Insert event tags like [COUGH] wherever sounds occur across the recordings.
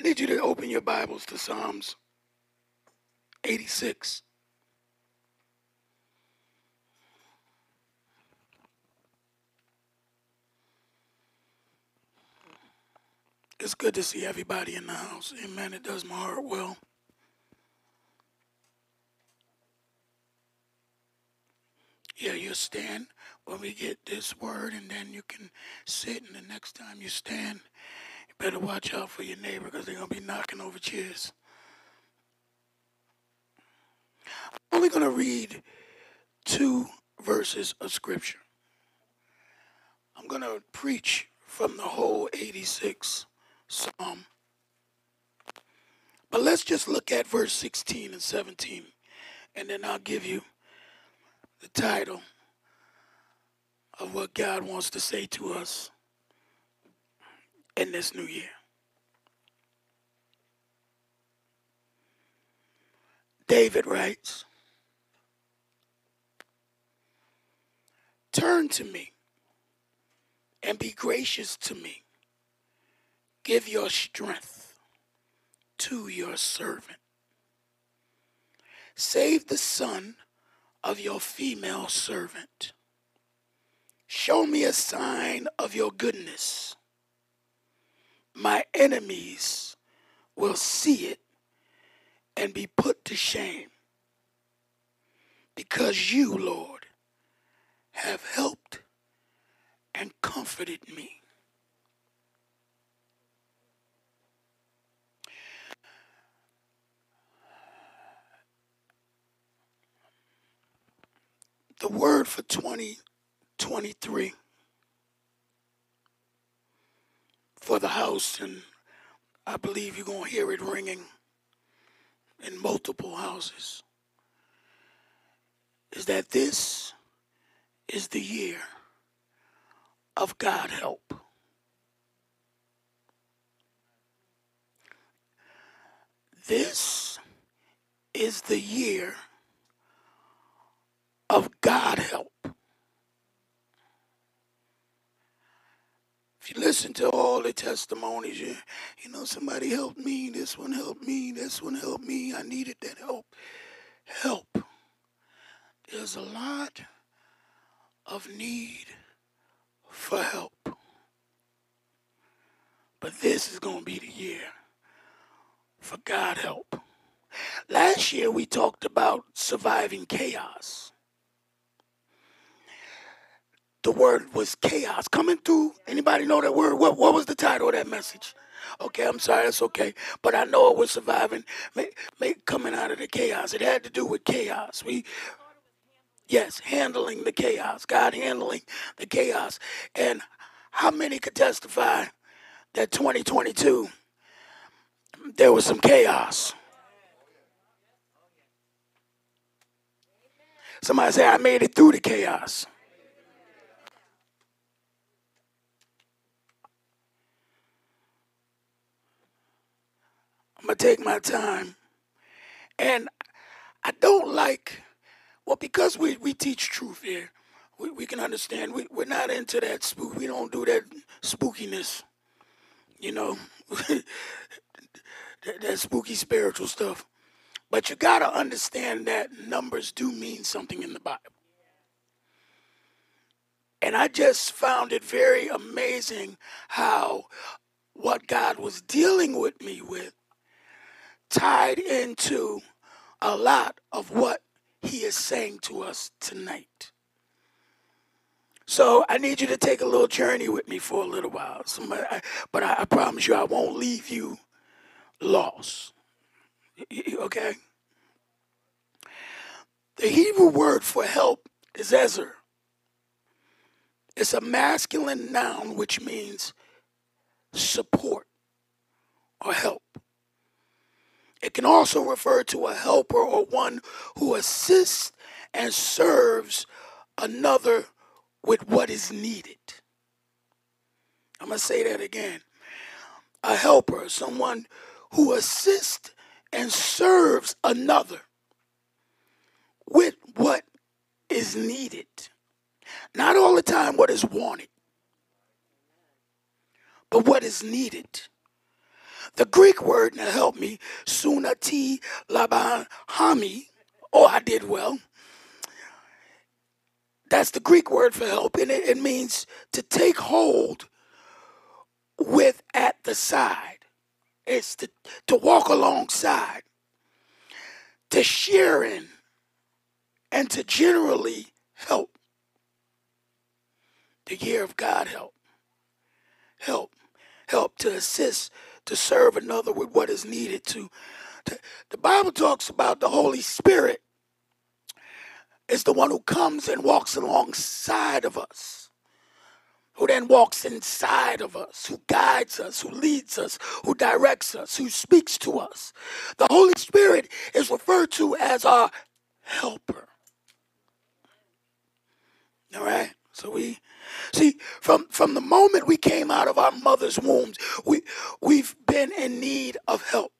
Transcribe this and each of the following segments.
I need you to open your Bibles to Psalms 86. It's good to see everybody in the house. Amen. It does my heart well. Yeah, you stand when we get this word, and then you can sit, and the next time you stand, better watch out for your neighbor because they're going to be knocking over chairs. I'm only going to read two verses of scripture. I'm going to preach from the whole 86 psalm. But let's just look at verse 16 and 17, and then I'll give you the title of what God wants to say to us in this new year. David writes, Turn to me and be gracious to me. Give your strength to your servant. Save the son of your female servant. Show me a sign of your goodness. My enemies will see it and be put to shame. Because you, Lord, have helped and comforted me. The word for 2023 for the house, and I believe you're going to hear it ringing in multiple houses, is that this is the year of God help. This is the year of God help. If you listen to all the testimonies, you, you know, somebody helped me, this one helped me, this one helped me, I needed that help. Help. There's a lot of need for help. But this is going to be the year for God help. Last year we talked about surviving chaos. The word was chaos coming through. Anybody know that word? What, what was the title of that message? Okay, I'm sorry, that's okay. But I know it was surviving, coming out of the chaos. It had to do with chaos. We, yes, handling the chaos. God handling the chaos. And how many could testify that 2022 there was some chaos? Somebody say, I made it through the chaos. I'm to take my time. And I don't like, well, because we, we teach truth here, we, we can understand. We, we're not into that spook. We don't do that spookiness, you know, [LAUGHS] that, that spooky spiritual stuff. But you got to understand that numbers do mean something in the Bible. And I just found it very amazing how what God was dealing with me with tied into a lot of what he is saying to us tonight. So I need you to take a little journey with me for a little while. Somebody, I, but I, I, promise you, I won't leave you lost. Okay? The Hebrew word for help is ezer. It's a masculine noun which means support or help. It can also refer to a helper or one who assists and serves another with what is needed. I'm going to say that again. A helper, someone who assists and serves another with what is needed. Not all the time what is wanted, but what is needed. The Greek word, now help me, sunati laban. Oh, I did well. That's the Greek word for help, and it, it means to take hold with at the side. It's to, to walk alongside, to share in, and to generally help. The year of God help. Help. Help to assist, to serve another with what is needed to. to the Bible talks about the Holy Spirit is the one who comes and walks alongside of us, who then walks inside of us, who guides us, who leads us, who directs us, who speaks to us. The Holy Spirit is referred to as our helper. All right? So we see from from the moment we came out of our mother's wombs, we we've been in need of help.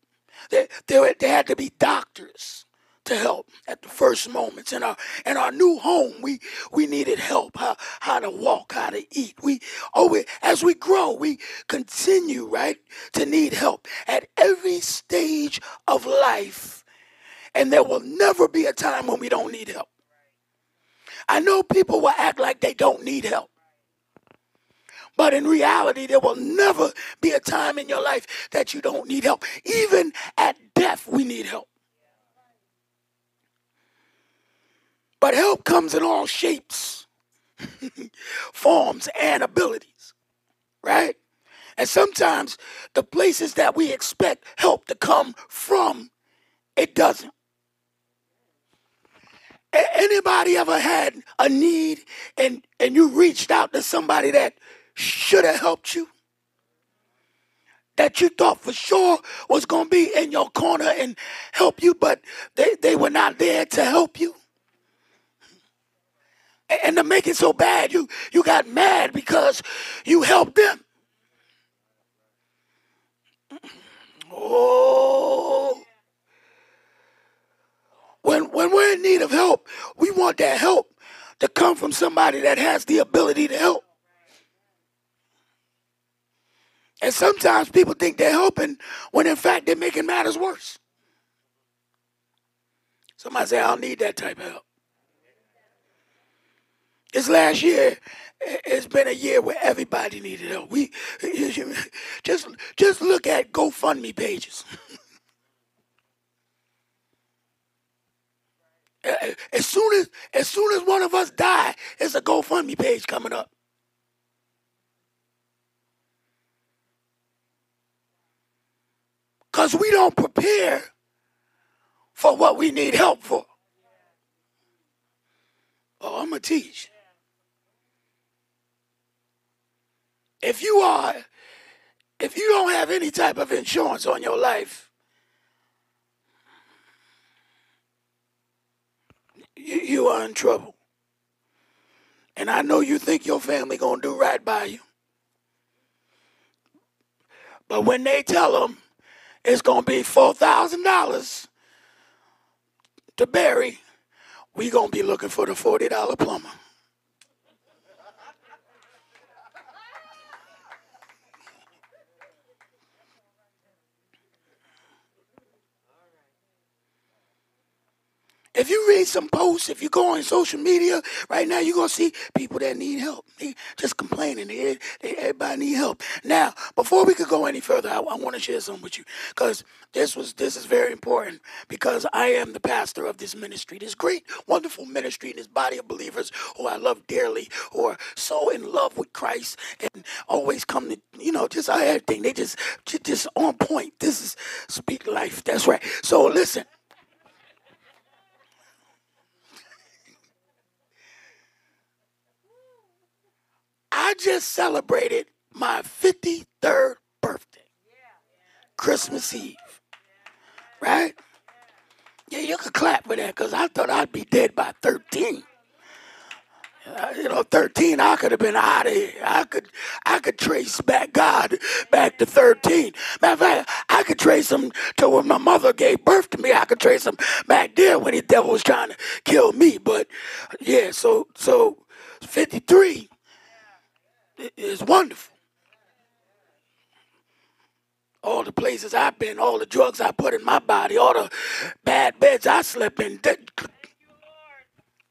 There, there, there had to be doctors to help at the first moments. In our in our new home we we needed help how how to walk how to eat. We oh we, as we grow we continue right to need help at every stage of life. And there will never be a time when we don't need help i know people will act like they don't need help but in reality, there will never be a time in your life that you don't need help. Even at death, we need help. But help comes in all shapes, [LAUGHS] forms, and abilities, right? And sometimes the places that we expect help to come from, it doesn't. Anybody ever had a need and, and you reached out to somebody that should have helped you? That you thought for sure was going to be in your corner and help you, but they, they were not there to help you? And to make it so bad, you, you got mad because you helped them. [CLEARS THROAT] Oh. When, when we're in need of help, we want that help to come from somebody that has the ability to help. And sometimes people think they're helping when in fact they're making matters worse. Somebody say, I don't need that type of help. This last year, it's been a year where everybody needed help. We [LAUGHS] just just look at GoFundMe pages. [LAUGHS] as soon as as soon as one of us die, it's a GoFundMe page coming up. Cause we don't prepare for what we need help for. Oh, I'm gonna teach. If you are, if you don't have any type of insurance on your life, you, you are in trouble. And I know you think your family gonna do right by you. But when they tell them it's gonna be four thousand dollars to bury, we gonna be looking for the forty dollar plumber. You read some posts, if you go on social media right now, you're to see people that need help. They just complaining. They, they, everybody need help. Now, before we could go any further, I, I want to share something with you because this was this is very important because I am the pastor of this ministry, this great, wonderful ministry, this body of believers who I love dearly, who are so in love with Christ and always come to, you know, just everything. They just, just on point. This is speak life. That's right. So listen. I just celebrated my 53rd birthday, Christmas Eve. Right? Yeah, you could clap for that because I thought I'd be dead by 13. Uh, you know, 13, I could have been out of here. I could, I could trace back God back to 13. Matter of fact, I could trace him to when my mother gave birth to me. I could trace him back there when the devil was trying to kill me. But yeah, so so 53 is wonderful. all the places I've been, all the drugs I put in my body, all the bad beds I slept in.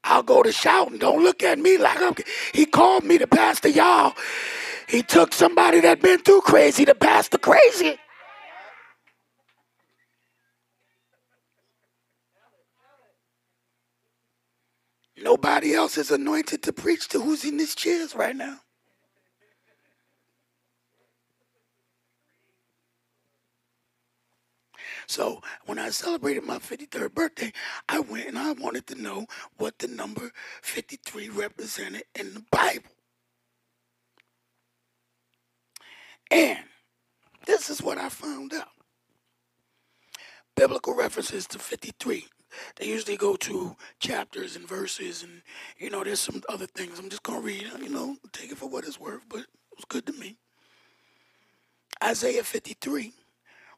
I'll go to shouting. Don't look at me like I'm. He called me to pastor y'all. He took somebody that been through crazy to pastor crazy. Nobody else is anointed to preach to who's in these chairs right now. So when I celebrated my 53rd birthday, I went and I wanted to know what the number 53 represented in the Bible. And this is what I found out. Biblical references to 53 they usually go to chapters and verses, and you know, there's some other things. I'm just gonna read, you know, take it for what it's worth, but it was good to me. Isaiah 53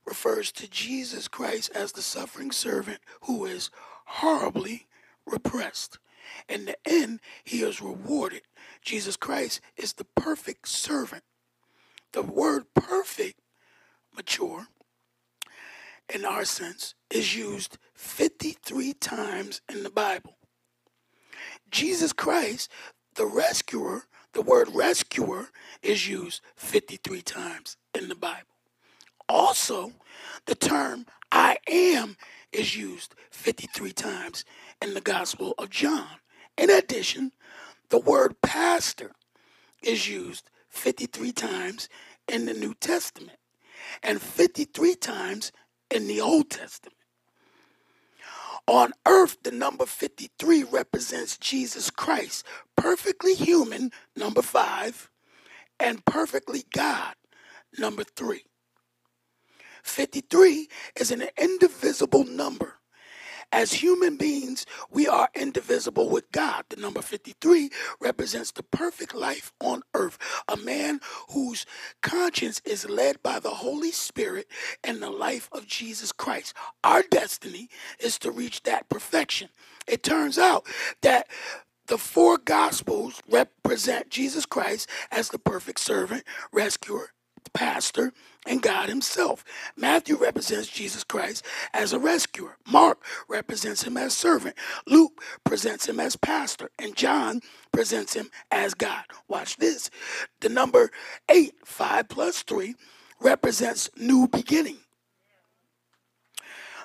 refers to Jesus Christ as the suffering servant who is horribly repressed. In the end, he is rewarded. Jesus Christ is the perfect servant. The word perfect, mature, in our sense, is used 53 times in the Bible. Jesus Christ, the rescuer, the word rescuer is used 53 times in the Bible. Also, the term I am is used 53 times in the Gospel of John. In addition, the word pastor is used 53 times in the New Testament and 53 times in the Old Testament. On earth, the number 53 represents Jesus Christ, perfectly human, number five, and perfectly God, number three. 53 is an indivisible number as human beings, we are indivisible with God. The number 53 represents the perfect life on earth, a man whose conscience is led by the Holy Spirit and the life of Jesus Christ. Our destiny is to reach that perfection. It turns out that the four gospels represent Jesus Christ as the perfect servant, rescuer, pastor, and God Himself. Matthew represents Jesus Christ as a rescuer. Mark represents Him as servant. Luke presents Him as pastor. And John presents Him as God. Watch this. The number eight, five plus three, represents new beginning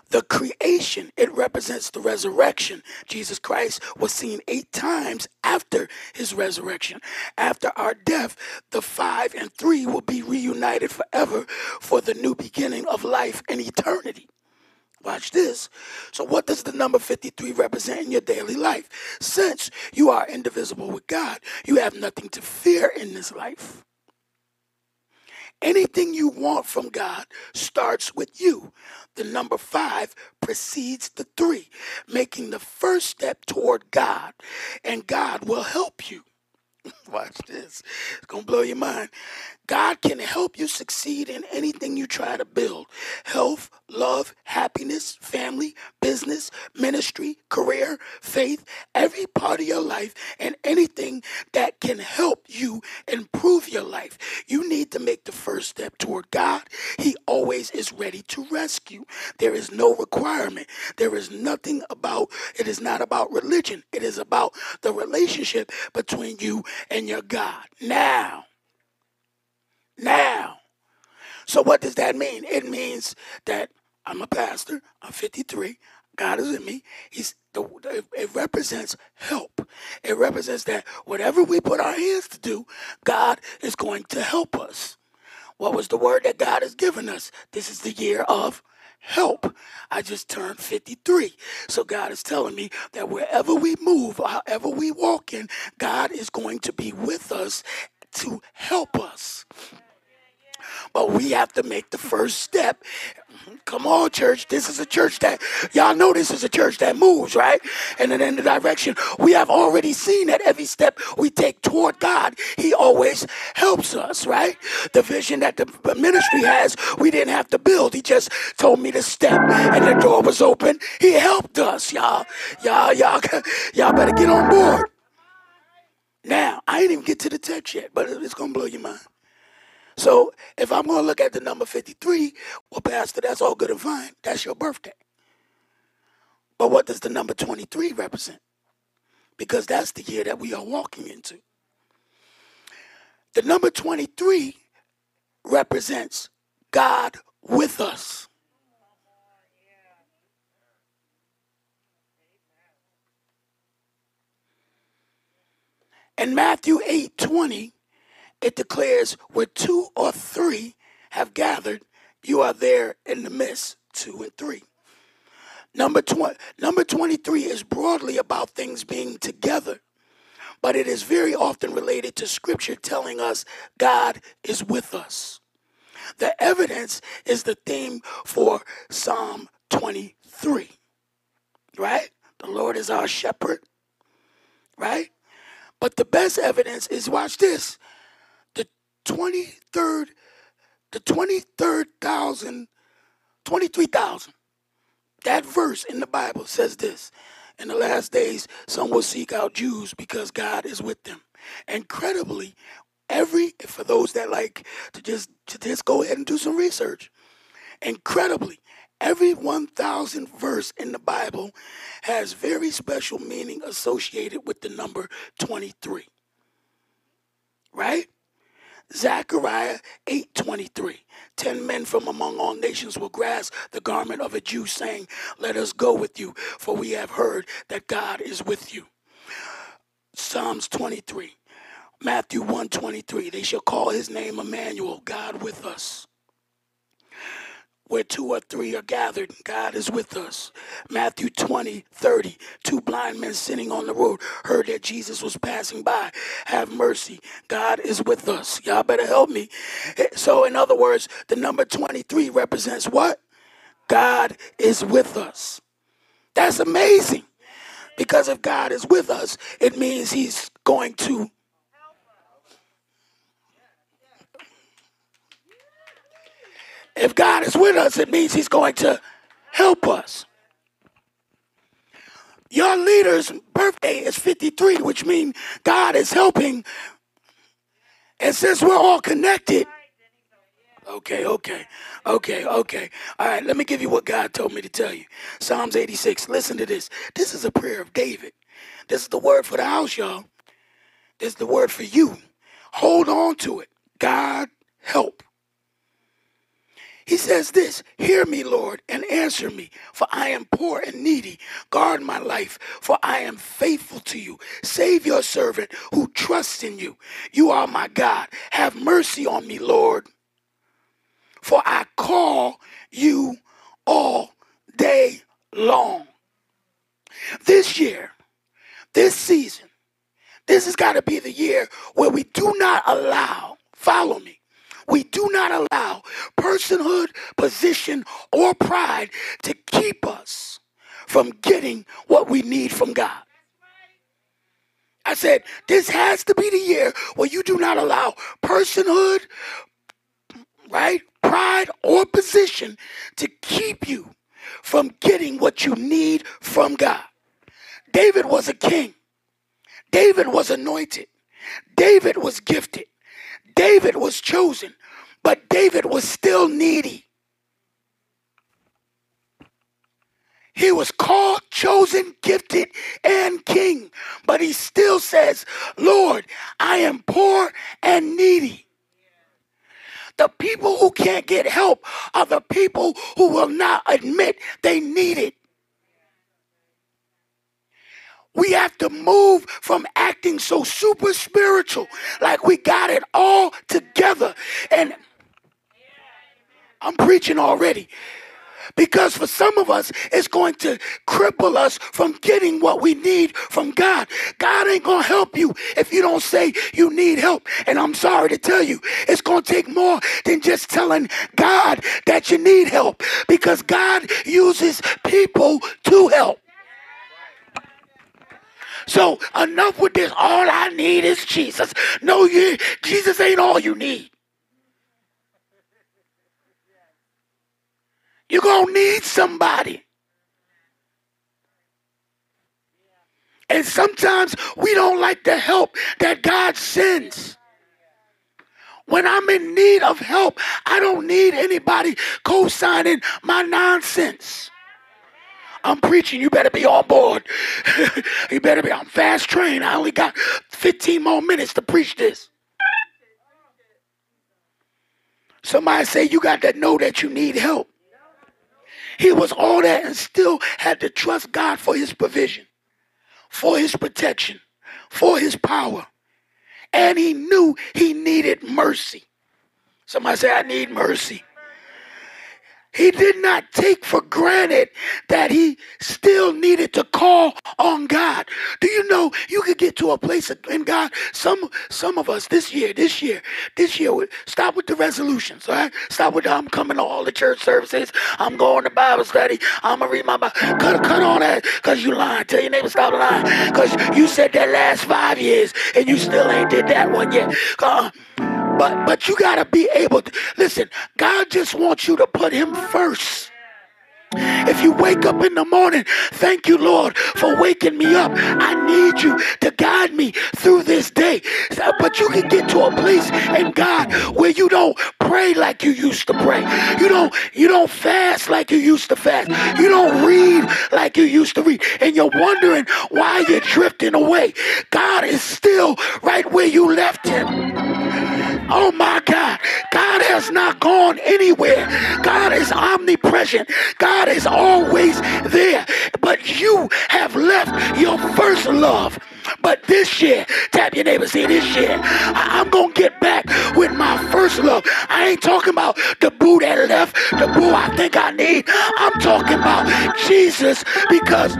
the creation. It represents the resurrection. Jesus Christ was seen eight times after his resurrection. After our death, the five and three will be reunited forever for the new beginning of life and eternity. Watch this. So, what does the number 53 represent in your daily life? Since you are indivisible with God, you have nothing to fear in this life. Anything you want from God starts with you. The number five precedes the three, making the first step toward God, and God will help you. [LAUGHS] Watch this. It's going to blow your mind. God can help you succeed in anything you try to build health, love, happiness, family, business, ministry, career, faith, every part of your life, and anything that can help you improve your life. You need to make the first step toward God. He always is ready to rescue. There is no requirement. There is nothing about it is not about religion. It is about the relationship between you and your God. Now, now. So what does that mean? It means that I'm a pastor. I'm 53. God is in me. He's the, it represents help. It represents that whatever we put our hands to do, God is going to help us. What was the word that God has given us? This is the year of help. I just turned 53. So God is telling me that wherever we move, however we walk in, God is going to be with us to help us. But we have to make the first step. Come on, church. This is a church that, y'all know this is a church that moves, right? And in the direction. We have already seen that every step we take toward God, He always helps us, right? The vision that the ministry has, we didn't have to build. He just told me to step, and the door was open. He helped us, y'all. Y'all, y'all, [LAUGHS] y'all better get on board. Now, I didn't even get to the text yet, but it's going to blow your mind. So if I'm going to look at the number 53, well, Pastor, that's all good and fine. That's your birthday. But what does the number 23 represent? Because that's the year that we are walking into. The number 23 represents God with us. In Matthew 8 20, it declares, where two or three have gathered, you are there in the midst, two and three. Number, tw- number 23 is broadly about things being together, but it is very often related to scripture telling us God is with us. The evidence is the theme for Psalm 23, right? The Lord is our shepherd, right? But the best evidence is watch this 23rd, the 23rd thousand, 23,000. That verse in the Bible says this. In the last days, some will seek out Jews because God is with them. Incredibly, every for those that like to just to just go ahead and do some research. Incredibly, every 1000 verse in the Bible has very special meaning associated with the number 23. Right? Zechariah 8:23 Ten men from among all nations will grasp the garment of a Jew saying let us go with you for we have heard that God is with you. Psalms 23 Matthew 1:23 They shall call his name Emmanuel God with us where two or three are gathered, God is with us. Matthew 20, 30. Two blind men sitting on the road heard that Jesus was passing by. Have mercy. God is with us. Y'all better help me. Eh, so, in other words, the number 23 represents what? God is with us. That's amazing. Because if God is with us, it means He's going to If God is with us, it means He's going to help us. Your leader's birthday is 53, which means God is helping. And since we're all connected, okay, okay, okay, okay. All right, let me give you what God told me to tell you. Psalms 86. Listen to this. This is a prayer of David. This is the word for the house, y'all. This is the word for you. Hold on to it. God help. He says this Hear me, Lord, and answer me, for I am poor and needy. Guard my life, for I am faithful to you. Save your servant who trusts in you. You are my God. Have mercy on me, Lord, for I call you all day long. This year, this season, this has got to be the year where we do not allow, follow me, we do not allow personhood, position, or pride to keep us from getting what we need from God. I said, this has to be the year where you do not allow personhood, right, pride, or position to keep you from getting what you need from God. David was a king. David was anointed. David was gifted. David was chosen, but David was still needy. He was called, chosen, gifted, and king, but he still says, Lord, I am poor and needy. The people who can't get help are the people who will not admit they need it. We have to move from acting so super spiritual, like we got it all together. And I'm preaching already. Because for some of us, it's going to cripple us from getting what we need from God. God ain't going to help you if you don't say you need help. And I'm sorry to tell you, it's going to take more than just telling God that you need help. Because God uses people to help. So enough with this. All I need is Jesus. No, you, Jesus ain't all you need. You're going to need somebody. And sometimes we don't like the help that God sends. When I'm in need of help, I don't need anybody co signing my nonsense. I'm preaching. You better be on board. [LAUGHS] you better be I'm fast train. I only got 15 more minutes to preach this. Somebody say you got to know that you need help. He was all that and still had to trust God for his provision, for his protection, for his power. And he knew he needed mercy. Somebody say, I need mercy. He did not take for granted that he still needed to call on God. Do you know you could get to a place in God? Some some of us this year, this year, this year, stop with the resolutions, right? Stop with the, I'm coming to all the church services. I'm going to Bible study. I'm gonna read my Bible. Cut, cut all that because you lying. Tell your neighbor stop lying because you said that last five years and you still ain't did that one yet. Uh, but but you gotta be able to listen. God just wants you to put Him first. If you wake up in the morning, thank you, Lord, for waking me up. I need you to guide me through this day. But you can get to a place in God where you don't pray like you used to pray. You don't you don't fast like you used to fast. You don't read like you used to read. And you're wondering why you're drifting away. God is still right where you left him. Oh my God. God has not gone anywhere. God is omnipresent. God is always there. But you have left your first love. But this year, tap your neighbor, say this year, I- am to get back with my first love. I ain't talking about the boo that left, the boo I think I need. I'm talking about Jesus because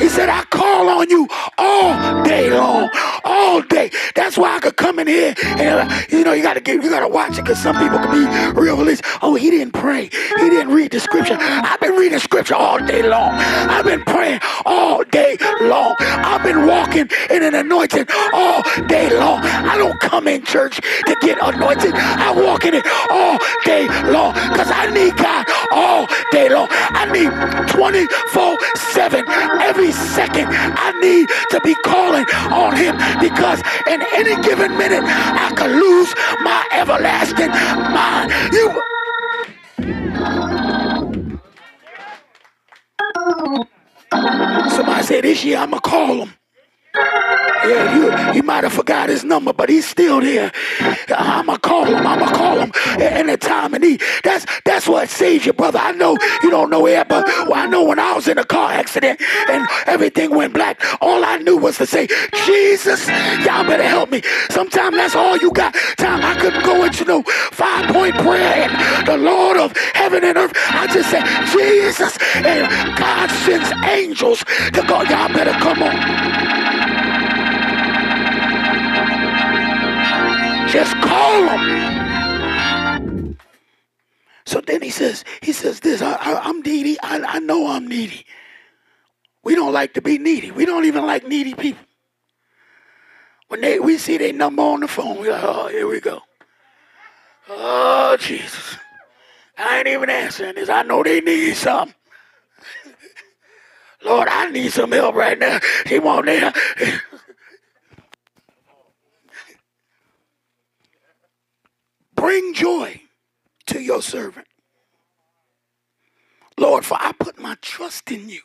he said, I call on you all day long, all day. That's why I could come in here and, you know, you got to get, you got to watch it because some people can be real religious. Oh, he didn't pray. He didn't read the scripture. I've been reading scripture all day long. I've been praying all day long. I've been walking in an anointing all day long. I don't come in church to get anointed. I walk in it all day long because I need God all day long. I need 24 7 every second I need to be calling on him because in any given minute I could lose my everlasting mind. You Somebody said, this year I'ma call him. Yeah, you, might have forgot his number, but he's still there. I'ma call him. I'ma call him in the time of need. That's that's what saves you, brother. I know you don't know it, but well, I know when I was in a car accident and everything went black, all I knew was to say, Jesus, y'all better help me. Sometimes that's all you got. Time I couldn't go into no five point prayer and the Lord of heaven and earth. I just said, Jesus, and God sends angels to go. Y'all better come on. Just call him. So then he says, he says this, I, am needy. I, I know I'm needy. We don't like to be needy. We don't even like needy people. When they we see their number on the phone, we're like, oh, here we go. Oh, Jesus. I ain't even answering this. I know they need something. [LAUGHS] Lord, I need some help right now. He won't there. Bring joy to your servant. Lord, for I put my trust in you.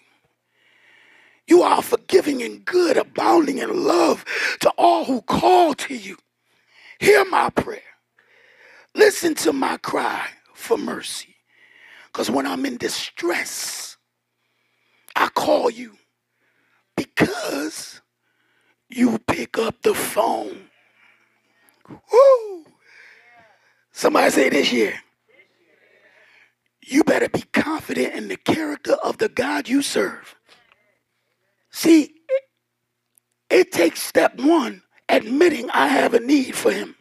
You are forgiving and good, abounding in love to all who call to you. Hear my prayer. Listen to my cry for mercy. Because when I'm in distress, I call you because you pick up the phone. Woo! Somebody say this year. You better be confident in the character of the God you serve. See, it, it takes step one admitting I have a need for him.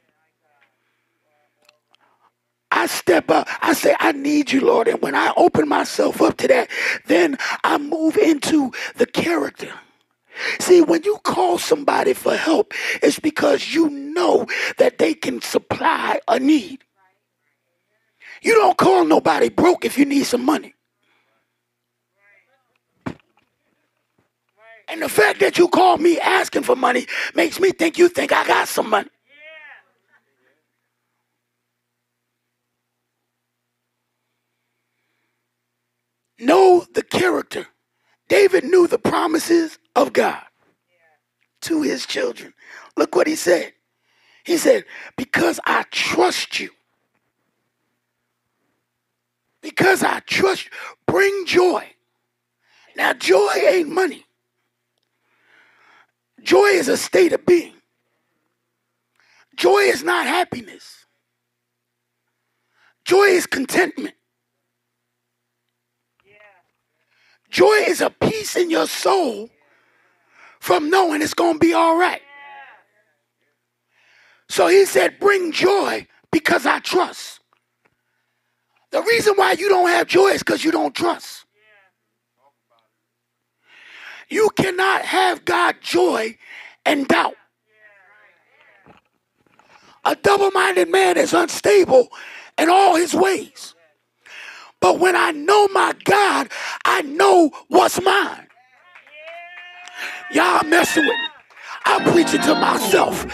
I step up. I say, I need you, Lord. And when I open myself up to that, then I move into the character. See, when you call somebody for help, it's because you know that they can supply a need. You don't call nobody broke if you need some money. And the fact that you call me asking for money makes me think you think I got some money. Know the character. David knew the promises of God to his children. Look what he said. He said, Because I trust you. Because I trust, bring joy. Now, joy ain't money. Joy is a state of being. Joy is not happiness. Joy is contentment. Joy is a peace in your soul from knowing it's going to be all right. So he said, Bring joy because I trust. The reason why you don't have joy is because you don't trust. You cannot have God joy and doubt. A double minded man is unstable in all his ways. But when I know my God, I know what's mine. Y'all messing with me. I'm preaching to myself.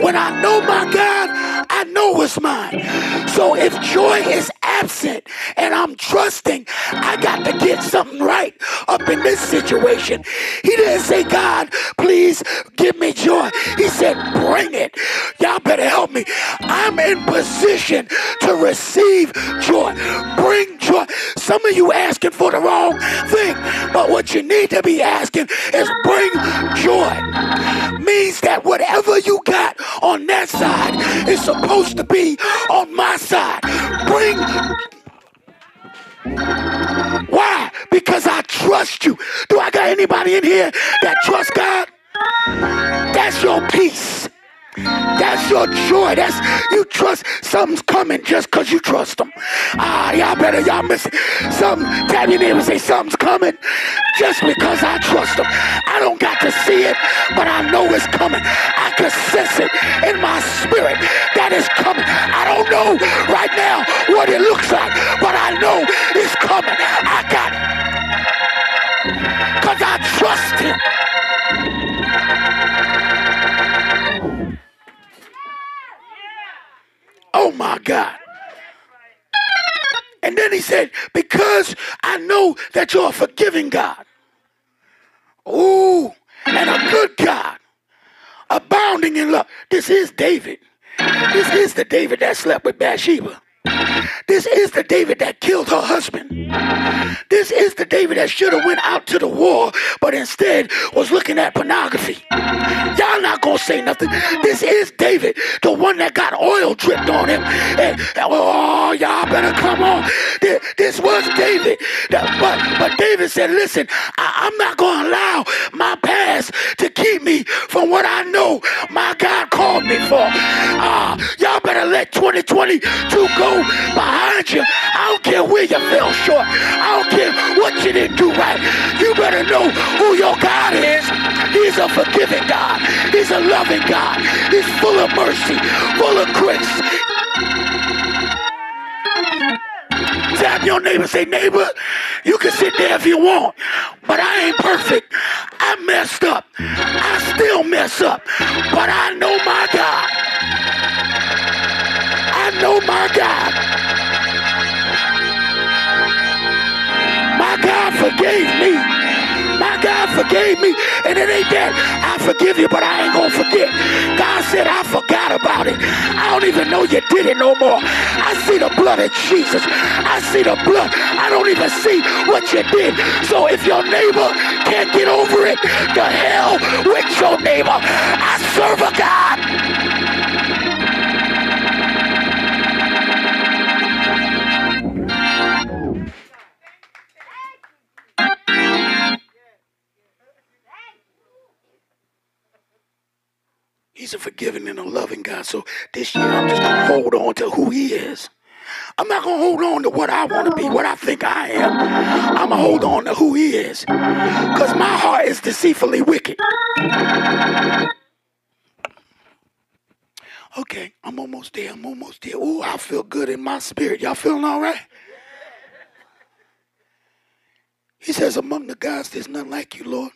When I know my God, I know it's mine. So if joy is absent and I'm trusting, I got to get something right up in this situation. He didn't say, God, please give me joy. He said, bring it. Y'all better help me. I'm in position to receive joy. Bring joy. Some of you asking for the wrong thing, but what you need to be asking is bring joy means that whatever you got on that side is supposed to be on my side. Bring why? Because I trust you. Do I got anybody in here that trusts God? That's your peace. That's your joy. That's you trust something's coming just because you trust them. Ah, y'all better y'all miss it. Some tap your neighbor say something's coming just because I trust them. I don't got to see it, but I know it's coming. I can sense it in my spirit that is coming. I don't know right now what it looks like, but I know it's coming. I got it. Because I trust him. Oh my God. And then he said, Because I know that you're a forgiving God. Ooh, and a good God, abounding in love. This is David. This is the David that slept with Bathsheba. This is the David that killed her husband. This is the David that should have went out to the war, but instead was looking at pornography. Y'all not gonna say nothing. This is David, the one that got oil dripped on him. And, oh, y'all better come on. This, this was David. But, but David said, listen, I, I'm not gonna allow my past to keep me from what I know my God called me for. Uh, y'all better let 2022 go behind you. I don't care where you fell short. I don't care what you didn't do right. You better know who your God is. He's a forgiving God. He's a loving God. He's full of mercy, full of grace. Tap your neighbor, say, neighbor, you can sit there if you want, but I ain't perfect. I messed up. I still mess up, but I know my God. I know oh my God. My God forgave me. My God forgave me. And it ain't that I forgive you, but I ain't going to forget. God said, I forgot about it. I don't even know you did it no more. I see the blood of Jesus. I see the blood. I don't even see what you did. So if your neighbor can't get over it, the hell with your neighbor. I serve a God. He's a forgiving and a loving God. So this year I'm just gonna hold on to who he is. I'm not gonna hold on to what I want to be, what I think I am. I'm gonna hold on to who he is. Because my heart is deceitfully wicked. Okay, I'm almost there. I'm almost there. Ooh, I feel good in my spirit. Y'all feeling all right? He says, Among the gods, there's none like you, Lord.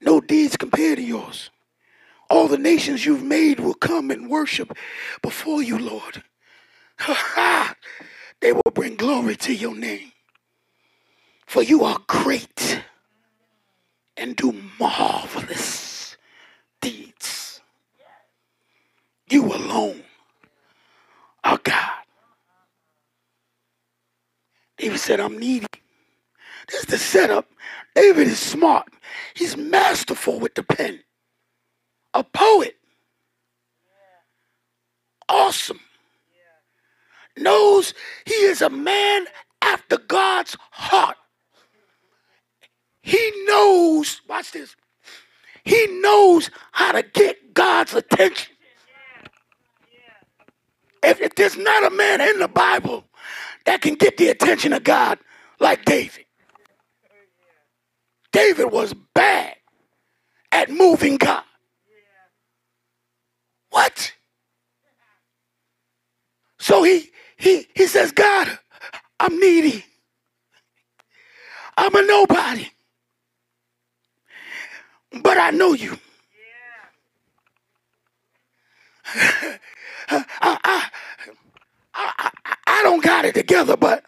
No deeds compared to yours. All the nations you've made will come and worship before you, Lord. they will bring glory to your name. For you are great and do marvelous deeds. You alone are God. David said, I'm needy. This is the setup. David is smart. He's masterful with the pen. A poet. Awesome. Knows he is a man after God's heart. He knows, watch this, he knows how to get God's attention. If, if there's not a man in the Bible that can get the attention of God like David, David was bad at moving God. What? So he he he says, God, I'm needy. I'm a nobody. But I know you. [LAUGHS] I, I, I, I, don't got it together, but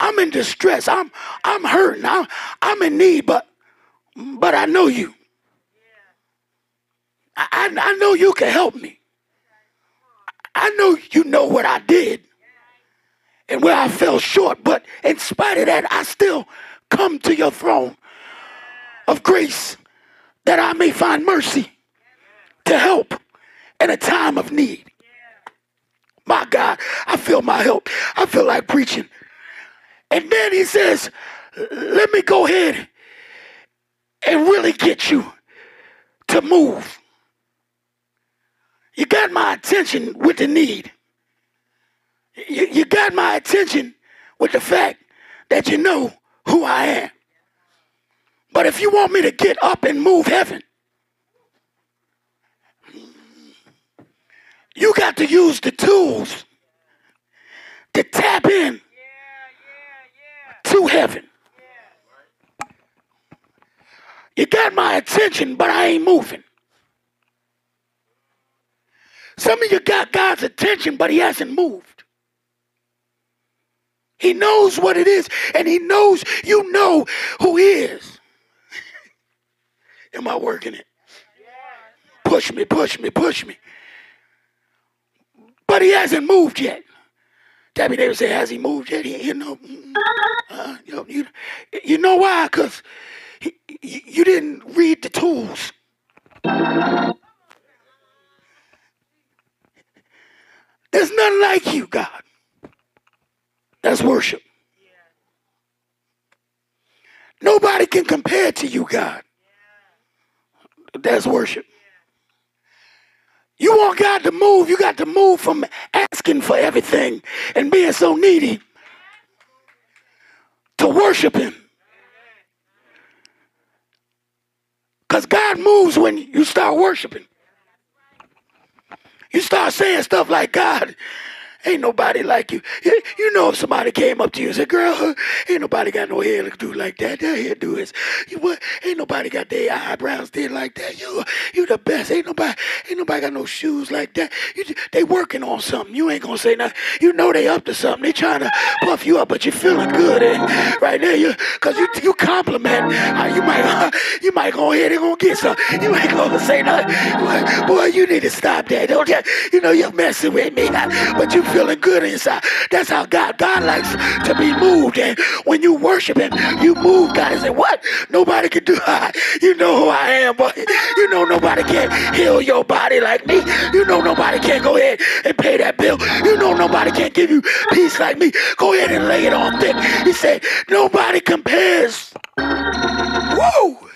I'm in distress. I'm I'm hurting. I'm I'm in need, but but I know you. I, I know you can help me. I know you know what I did and where I fell short, but in spite of that, I still come to your throne of grace that I may find mercy to help in a time of need. My God, I feel my help. I feel like preaching. And then he says, let me go ahead and really get you to move. You got my attention with the need. You, you got my attention with the fact that you know who I am. But if you want me to get up and move heaven, you got to use the tools to tap in to heaven. You got my attention, but I ain't moving. Some of you got God's attention, but he hasn't moved. He knows what it is, and he knows you know who he is. [LAUGHS] Am I working it? Push me, push me, push me. But he hasn't moved yet. Debbie Davis said, has he moved yet? He, you know, uh, you know, you, you know why? Because you didn't read the tools. There's none like you, God. That's worship. Nobody can compare to you, God. That's worship. You want God to move, you got to move from asking for everything and being so needy to worship Him. Because God moves when you start worshiping. You start saying stuff like, God, Ain't nobody like you. You know if somebody came up to you and said, girl, ain't nobody got no hair to do like that. That hair do is, you what? Ain't nobody got their eyebrows did like that. You, you the best. Ain't nobody, ain't nobody got no shoes like that. You, they working on something. You ain't gonna say nothing. You know they up to something. They trying to puff you up, but you feeling good. And right there, you, cause you, you compliment. Uh, you might, uh, [LAUGHS] you might go ahead and gonna get some. You ain't gonna say nothing. Boy, you need to stop that. Don't you? You know you're messing with me, but you feeling good inside. That's how God, God likes to be moved. And when you worship Him, you move God and say, What? Nobody can do that. You know who I am, boy. You know nobody can heal your body like me. You know nobody can go ahead and pay that bill. You know nobody can give you peace like me. Go ahead and lay it on thick. He said, Nobody compares. Whoa!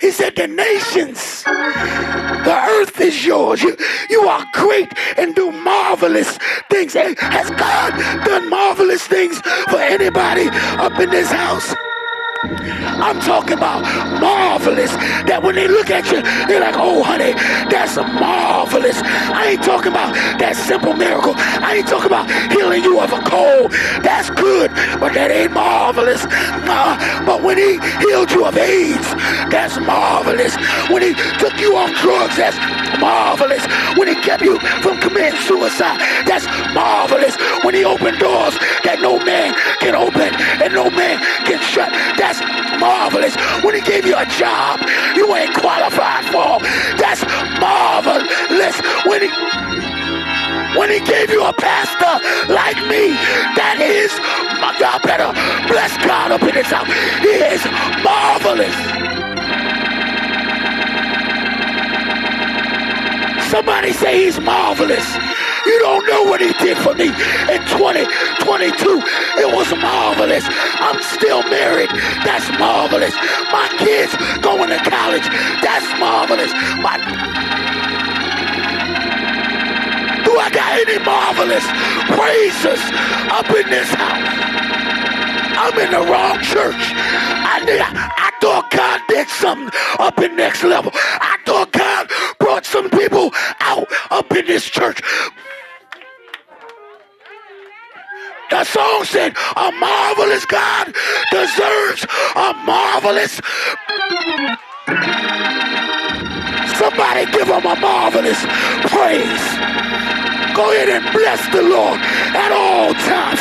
He said, The nations, the earth is yours. You, you are great and do marvelous things. Has God done marvelous things for anybody up in this house? I'm talking about marvelous. That when they look at you, they're like, oh, honey, that's marvelous. I ain't talking about that simple miracle. I ain't talking about healing you of a cold. That's good, but that ain't marvelous. Nah, but when he healed you of AIDS, that's marvelous. When he took you off drugs, that's marvelous. When he kept you from committing suicide, that's marvelous. When he opened doors that no man can open and no man can shut, that's marvelous. When he gave you a job you ain't qualified for, that's marvelous. When he when he gave you a pastor like me, that is, my God better bless God up in his house. He is marvelous. Somebody say he's marvelous. You don't know what he did for me in 2022. It was marvelous. I'm still married. That's marvelous. My kids going to college. That's marvelous. My do I got any marvelous praises up in this house? I'm in the wrong church. I, I thought God did something up in next level. I thought God brought some people out up in this church. The song said, a marvelous God deserves a marvelous. Somebody give him a marvelous praise. Go ahead and bless the Lord at all times.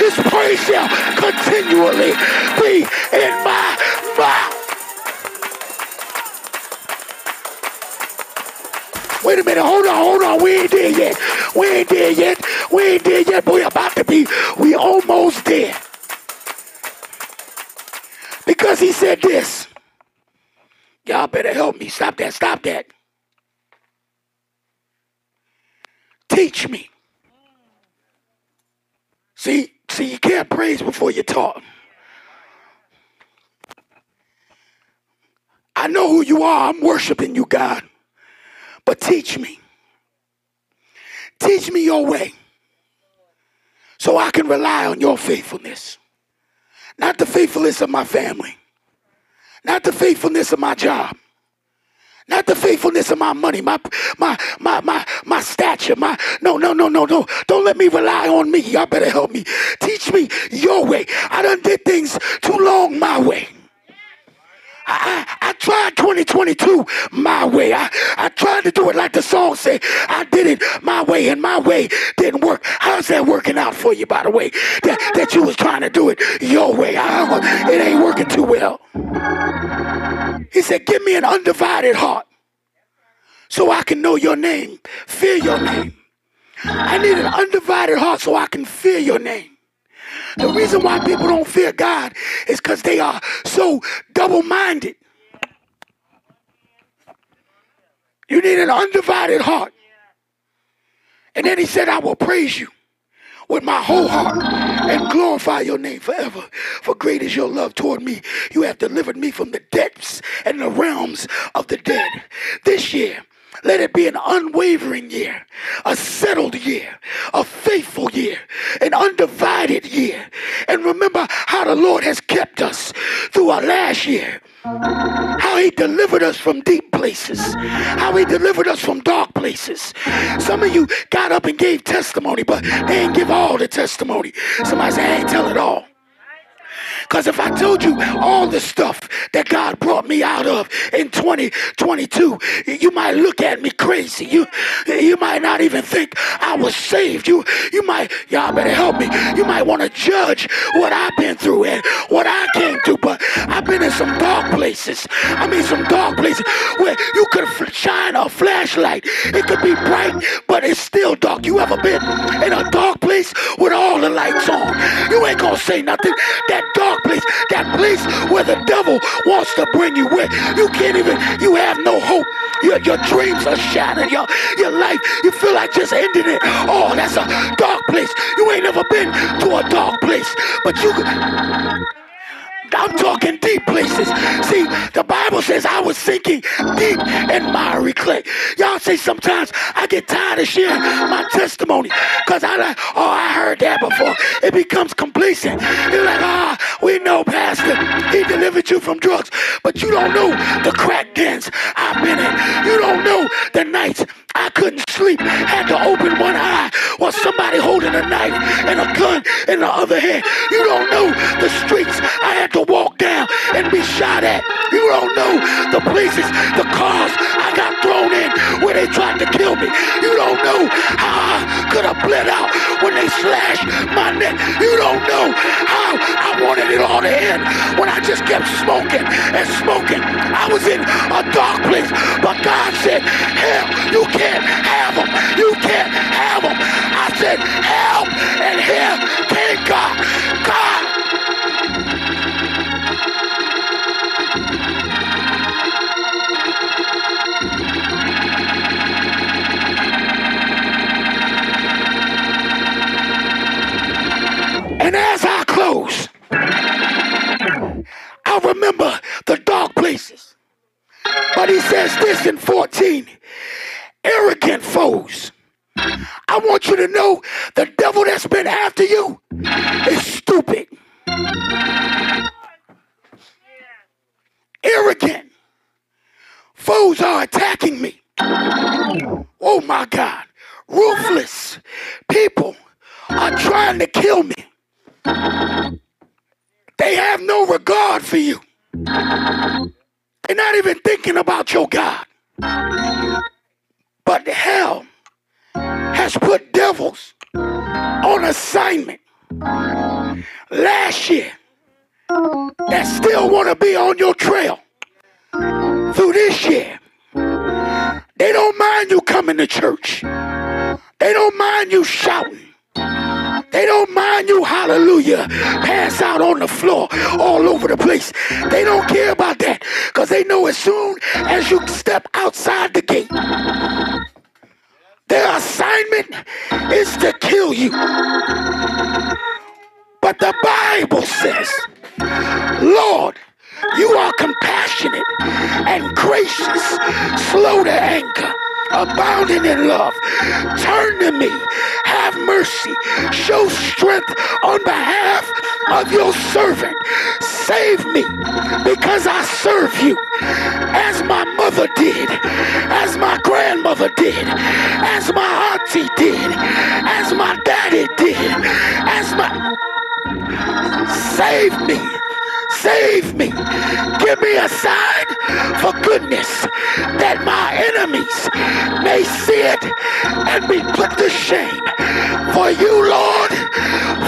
His praise shall continually be in my mouth. Wait a minute, hold on, hold on. We ain't there yet. We ain't there yet. We ain't there yet, but we about to be. We almost there. Because he said this. Y'all better help me. Stop that. Stop that. Teach me. See, see, you can't praise before you talk. I know who you are. I'm worshiping you, God. But teach me. Teach me your way so I can rely on your faithfulness. Not the faithfulness of my family, not the faithfulness of my job, not the faithfulness of my money, my my my my my stature, my no no no no no. Don't let me rely on me. Y'all better help me. Teach me your way. I done did things too long my way. I, I, tried 2022 my way. I, I tried to do it like the song said. I did it my way, and my way didn't work. How's that working out for you, by the way? That, that you was trying to do it your way. I, it ain't working too well. He said, Give me an undivided heart so I can know your name, fear your name. I need an undivided heart so I can fear your name. The reason why people don't fear God is because they are so double minded. You need an undivided heart. And then he said, I will praise you with my whole heart and glorify your name forever. For great is your love toward me. You have delivered me from the depths and the realms of the dead. This year, let it be an unwavering year, a settled year, a faithful year, an undivided year. And remember how the Lord has kept us through our last year. How he delivered us from deep places. How he delivered us from dark places. Some of you got up and gave testimony, but they didn't give all the testimony. Somebody said, I ain't tell it all. Because if I told you all the stuff that God brought me out of in 2022, you might look at me crazy. You you might not even think I was saved. You you might y'all better help me. You might want to judge what I've been through and what I came through. But I've been in some dark places. I mean some dark places where you could shine a flashlight. It could be bright, but it's still dark. You ever been in a dark place with all the lights on? You ain't gonna say nothing. That dark place, that place where the devil wants to bring you with. You can't even, you have no hope. Your, your dreams are shattered. Your, your life, you feel like just ending it. Oh, that's a dark place. You ain't never been to a dark place, but you I'm talking deep places. See, the Bible says I was sinking deep in miry clay. Y'all say sometimes I get tired of sharing my testimony because I like, oh, I heard that before. It becomes complacent. You're like, ah, we know, Pastor. He delivered you from drugs, but you don't know the crack dens I've been in. You don't know the nights I couldn't sleep, had to open one eye while somebody holding a knife and a gun in the other hand. You don't know the streets I had to walk down and be shot at. You don't know the places, the cars I got thrown in where they tried to kill me. You don't know how I could have bled out when they slashed my neck. You don't know how I wanted it all to end when I just kept smoking and smoking. I was in a dark place, but God said, hell, you can't have them. You can't have them. I said, help, and here came God. God. And as I close, I remember the dark places. But he says this in 14 arrogant foes. I want you to know the devil that's been after you is stupid. Arrogant foes are attacking me. Oh my God. Ruthless people are trying to kill me. They have no regard for you. They're not even thinking about your God. But hell has put devils on assignment last year that still want to be on your trail through this year. They don't mind you coming to church. They don't mind you shouting. They don't mind you, hallelujah, pass out on the floor all over the place. They don't care about that because they know as soon as you step outside the gate, their assignment is to kill you. But the Bible says, Lord, you are compassionate and gracious, slow to anger, abounding in love. Turn to me, have mercy, show strength on behalf of your servant. Save me because I serve you as my mother did, as my grandmother did, as my auntie did, as my daddy did, as my. Save me. Save me. Give me a sign for goodness that my enemies may see it and be put to shame. For you, Lord,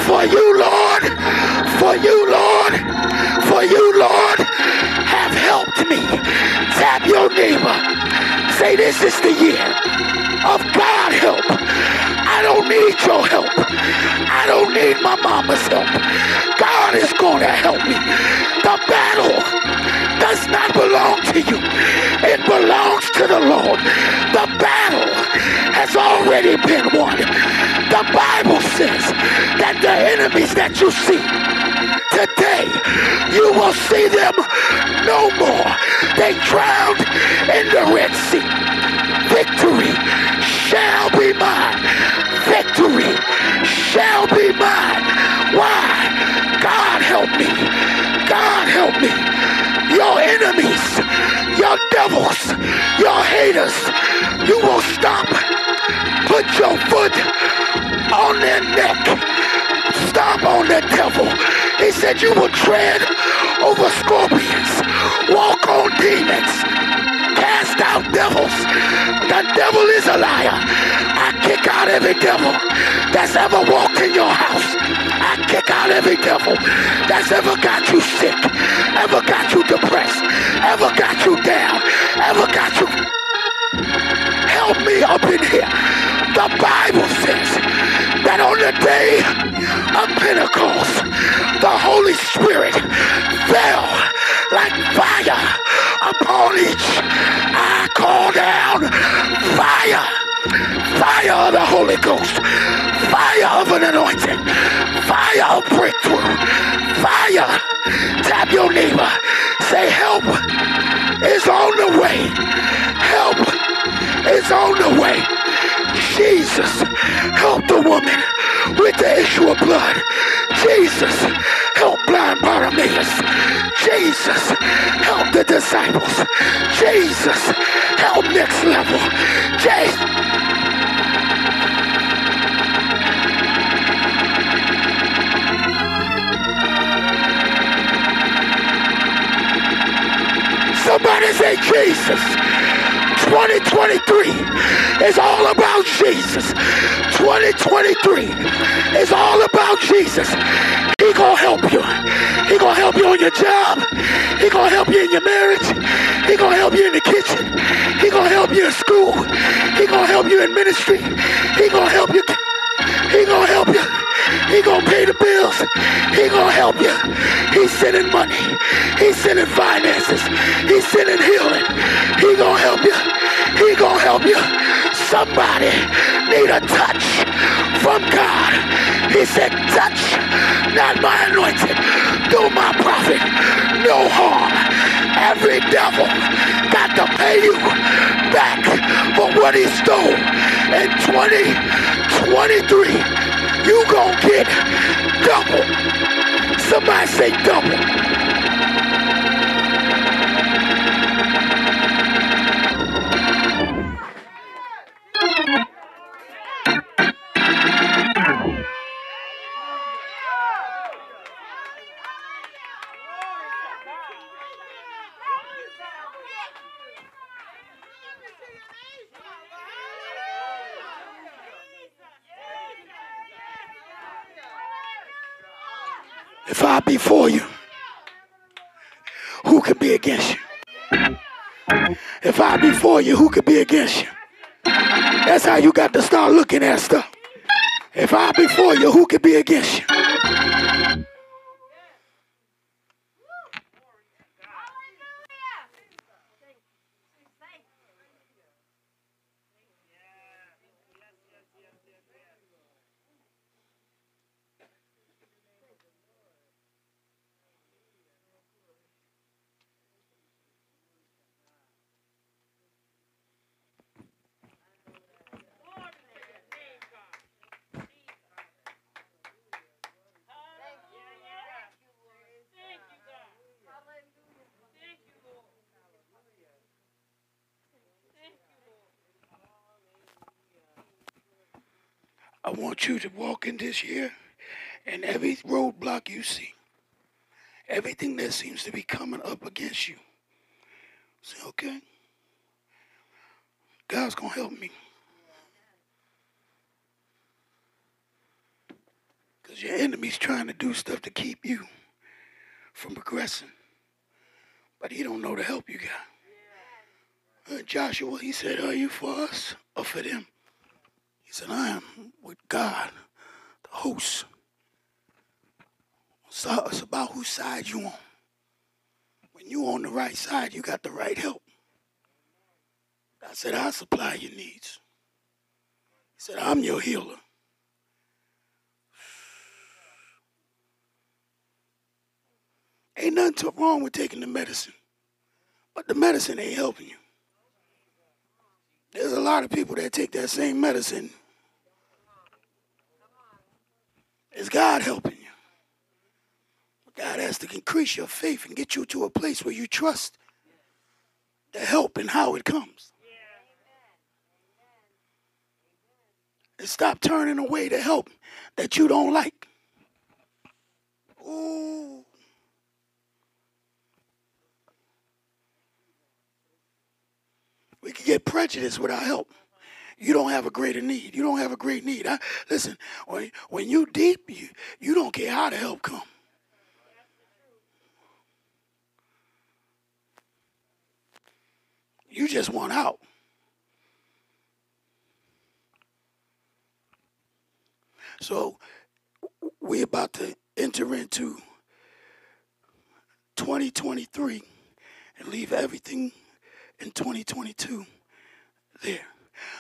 for you, Lord, for you, Lord, for you, Lord, have helped me. Tap your neighbor. Say, This is the year of God help. I don't need your help. I don't need my mama's help. God is going to help me. The battle does not belong to you. It belongs to the Lord. The battle has already been won. The Bible says that the enemies that you see today, you will see them no more. They drowned in the Red Sea. Victory shall be mine. Victory shall be mine. Why? God help me. God help me. Your enemies, your devils, your haters, you will stop. Put your foot on their neck. Stop on the devil. He said you will tread over scorpions, walk on demons, cast out devils. The devil is a liar. I kick out every devil that's ever walked in your house. I kick out every devil that's ever got you sick, ever got you depressed, ever got you down, ever got you. Help me up in here. The Bible says that on the day of Pentecost, the Holy Spirit fell like fire upon each. I call down fire, fire of the Holy Ghost, fire of an anointing, fire of breakthrough, fire. Tap your neighbor. Say, help is on the way. Help is on the way. Jesus, help the woman with the issue of blood. Jesus, help blind Bartimaeus. Jesus. Help the disciples. Jesus, help next level. Jesus. Somebody say Jesus. 2023 is all about Jesus. 2023 is all about Jesus. He gonna help you. He gonna help you on your job. He gonna help you in your marriage. He gonna help you in the kitchen. He gonna help you in school. He gonna help you in ministry. He gonna help you. He gonna help you. He gonna pay the bills. He gonna help you. He's sending money. He's sending finances. He's sending healing. He gonna help you. He gonna help you. Somebody need a touch from God. He said, touch not my anointed, do my prophet no harm. Every devil got to pay you back for what he stole in 2023 you gonna get double. Somebody say double. Be for you, who could be against you? If I be for you, who could be against you? That's how you got to start looking at stuff. If I be for you, who could be against you? I want to walk in this year and every roadblock you see, everything that seems to be coming up against you, say, okay, God's going to help me. Because your enemy's trying to do stuff to keep you from progressing. But he don't know the help you got. Uh, Joshua, he said, are you for us or for them? He said, I am with God, the host. So it's about whose side you on. When you on the right side, you got the right help. I said, I'll supply your needs. He said, I'm your healer. Ain't nothing wrong with taking the medicine, but the medicine ain't helping you. There's a lot of people that take that same medicine Is God helping you? God has to increase your faith and get you to a place where you trust the help and how it comes. And stop turning away the help that you don't like. Ooh. We can get prejudiced without help you don't have a greater need. You don't have a great need. I, listen, when, when you deep, you, you don't care how the help come. You just want out. So we're about to enter into 2023 and leave everything in 2022 there.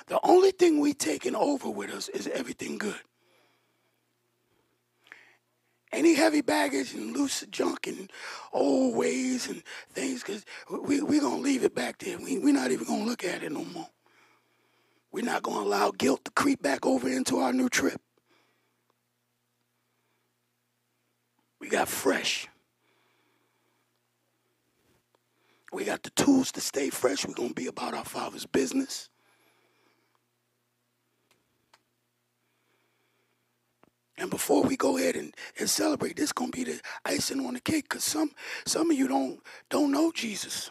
The only thing we taking over with us is everything good. Any heavy baggage and loose junk and old ways and things, because we, we're going to leave it back there. We, we're not even going to look at it no more. We're not going to allow guilt to creep back over into our new trip. We got fresh. We got the tools to stay fresh. We're going to be about our Father's business. And before we go ahead and, and celebrate, this gonna be the icing on the cake, cause some some of you don't don't know Jesus.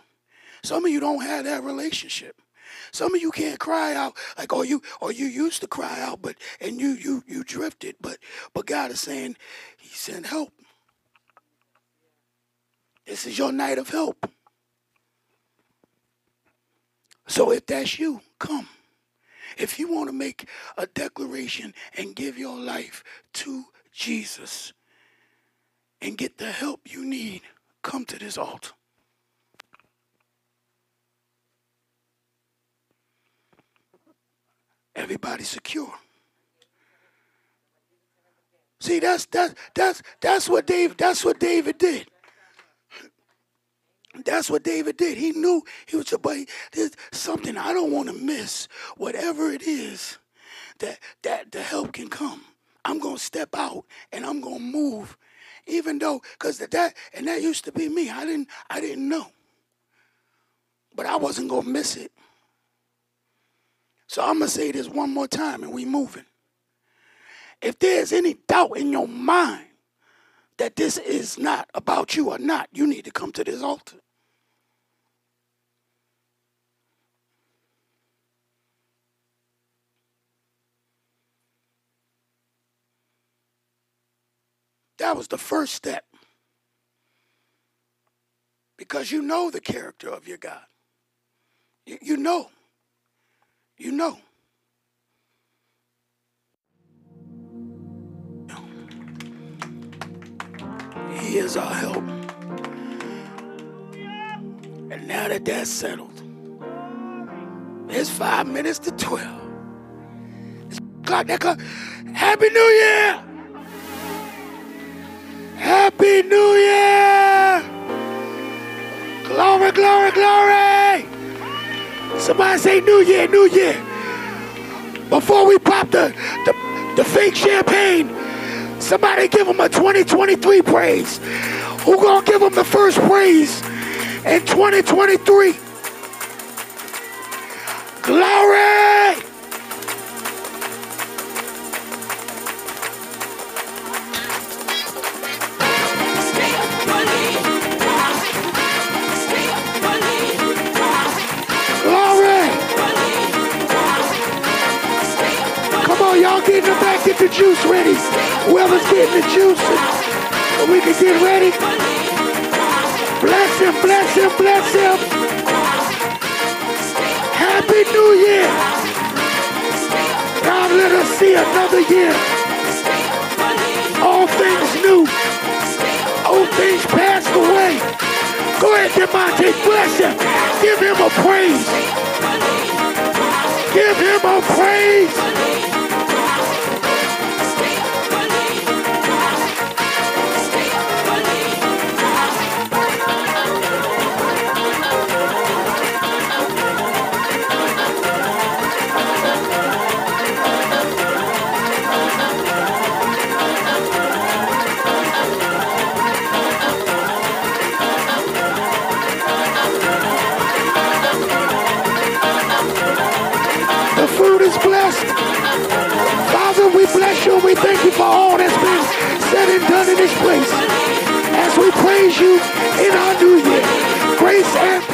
Some of you don't have that relationship. Some of you can't cry out like or you or you used to cry out, but and you you you drifted, but but God is saying, He sent help. This is your night of help. So if that's you, come. If you want to make a declaration and give your life to Jesus and get the help you need, come to this altar. Everybody secure. See, that's that's that's that's what David that's what David did. That's what David did. He knew he was a boy. There's something I don't want to miss. Whatever it is, that that the help can come. I'm gonna step out and I'm gonna move, even though because that and that used to be me. I didn't I didn't know, but I wasn't gonna miss it. So I'm gonna say this one more time, and we moving. If there's any doubt in your mind that this is not about you or not, you need to come to this altar. That was the first step. Because you know the character of your God. You, you know. You know. He is our help. And now that that's settled, it's five minutes to 12. It's clock that clock. Happy New Year! Happy New Year! Glory, glory, glory! Somebody say New Year, New Year. Before we pop the, the, the fake champagne, Somebody give them a 2023 praise. Who gonna give them the first praise in 2023? Glory! Get in the back, get the juice ready. Whoever's getting the juice, we can get ready. Bless him, bless him, bless him. Happy New Year. God, let us see another year. All things new. Old things passed away. Go ahead, Demonte, bless him. Give him a praise. Give him a praise. Place. As we praise you in our new year, grace and.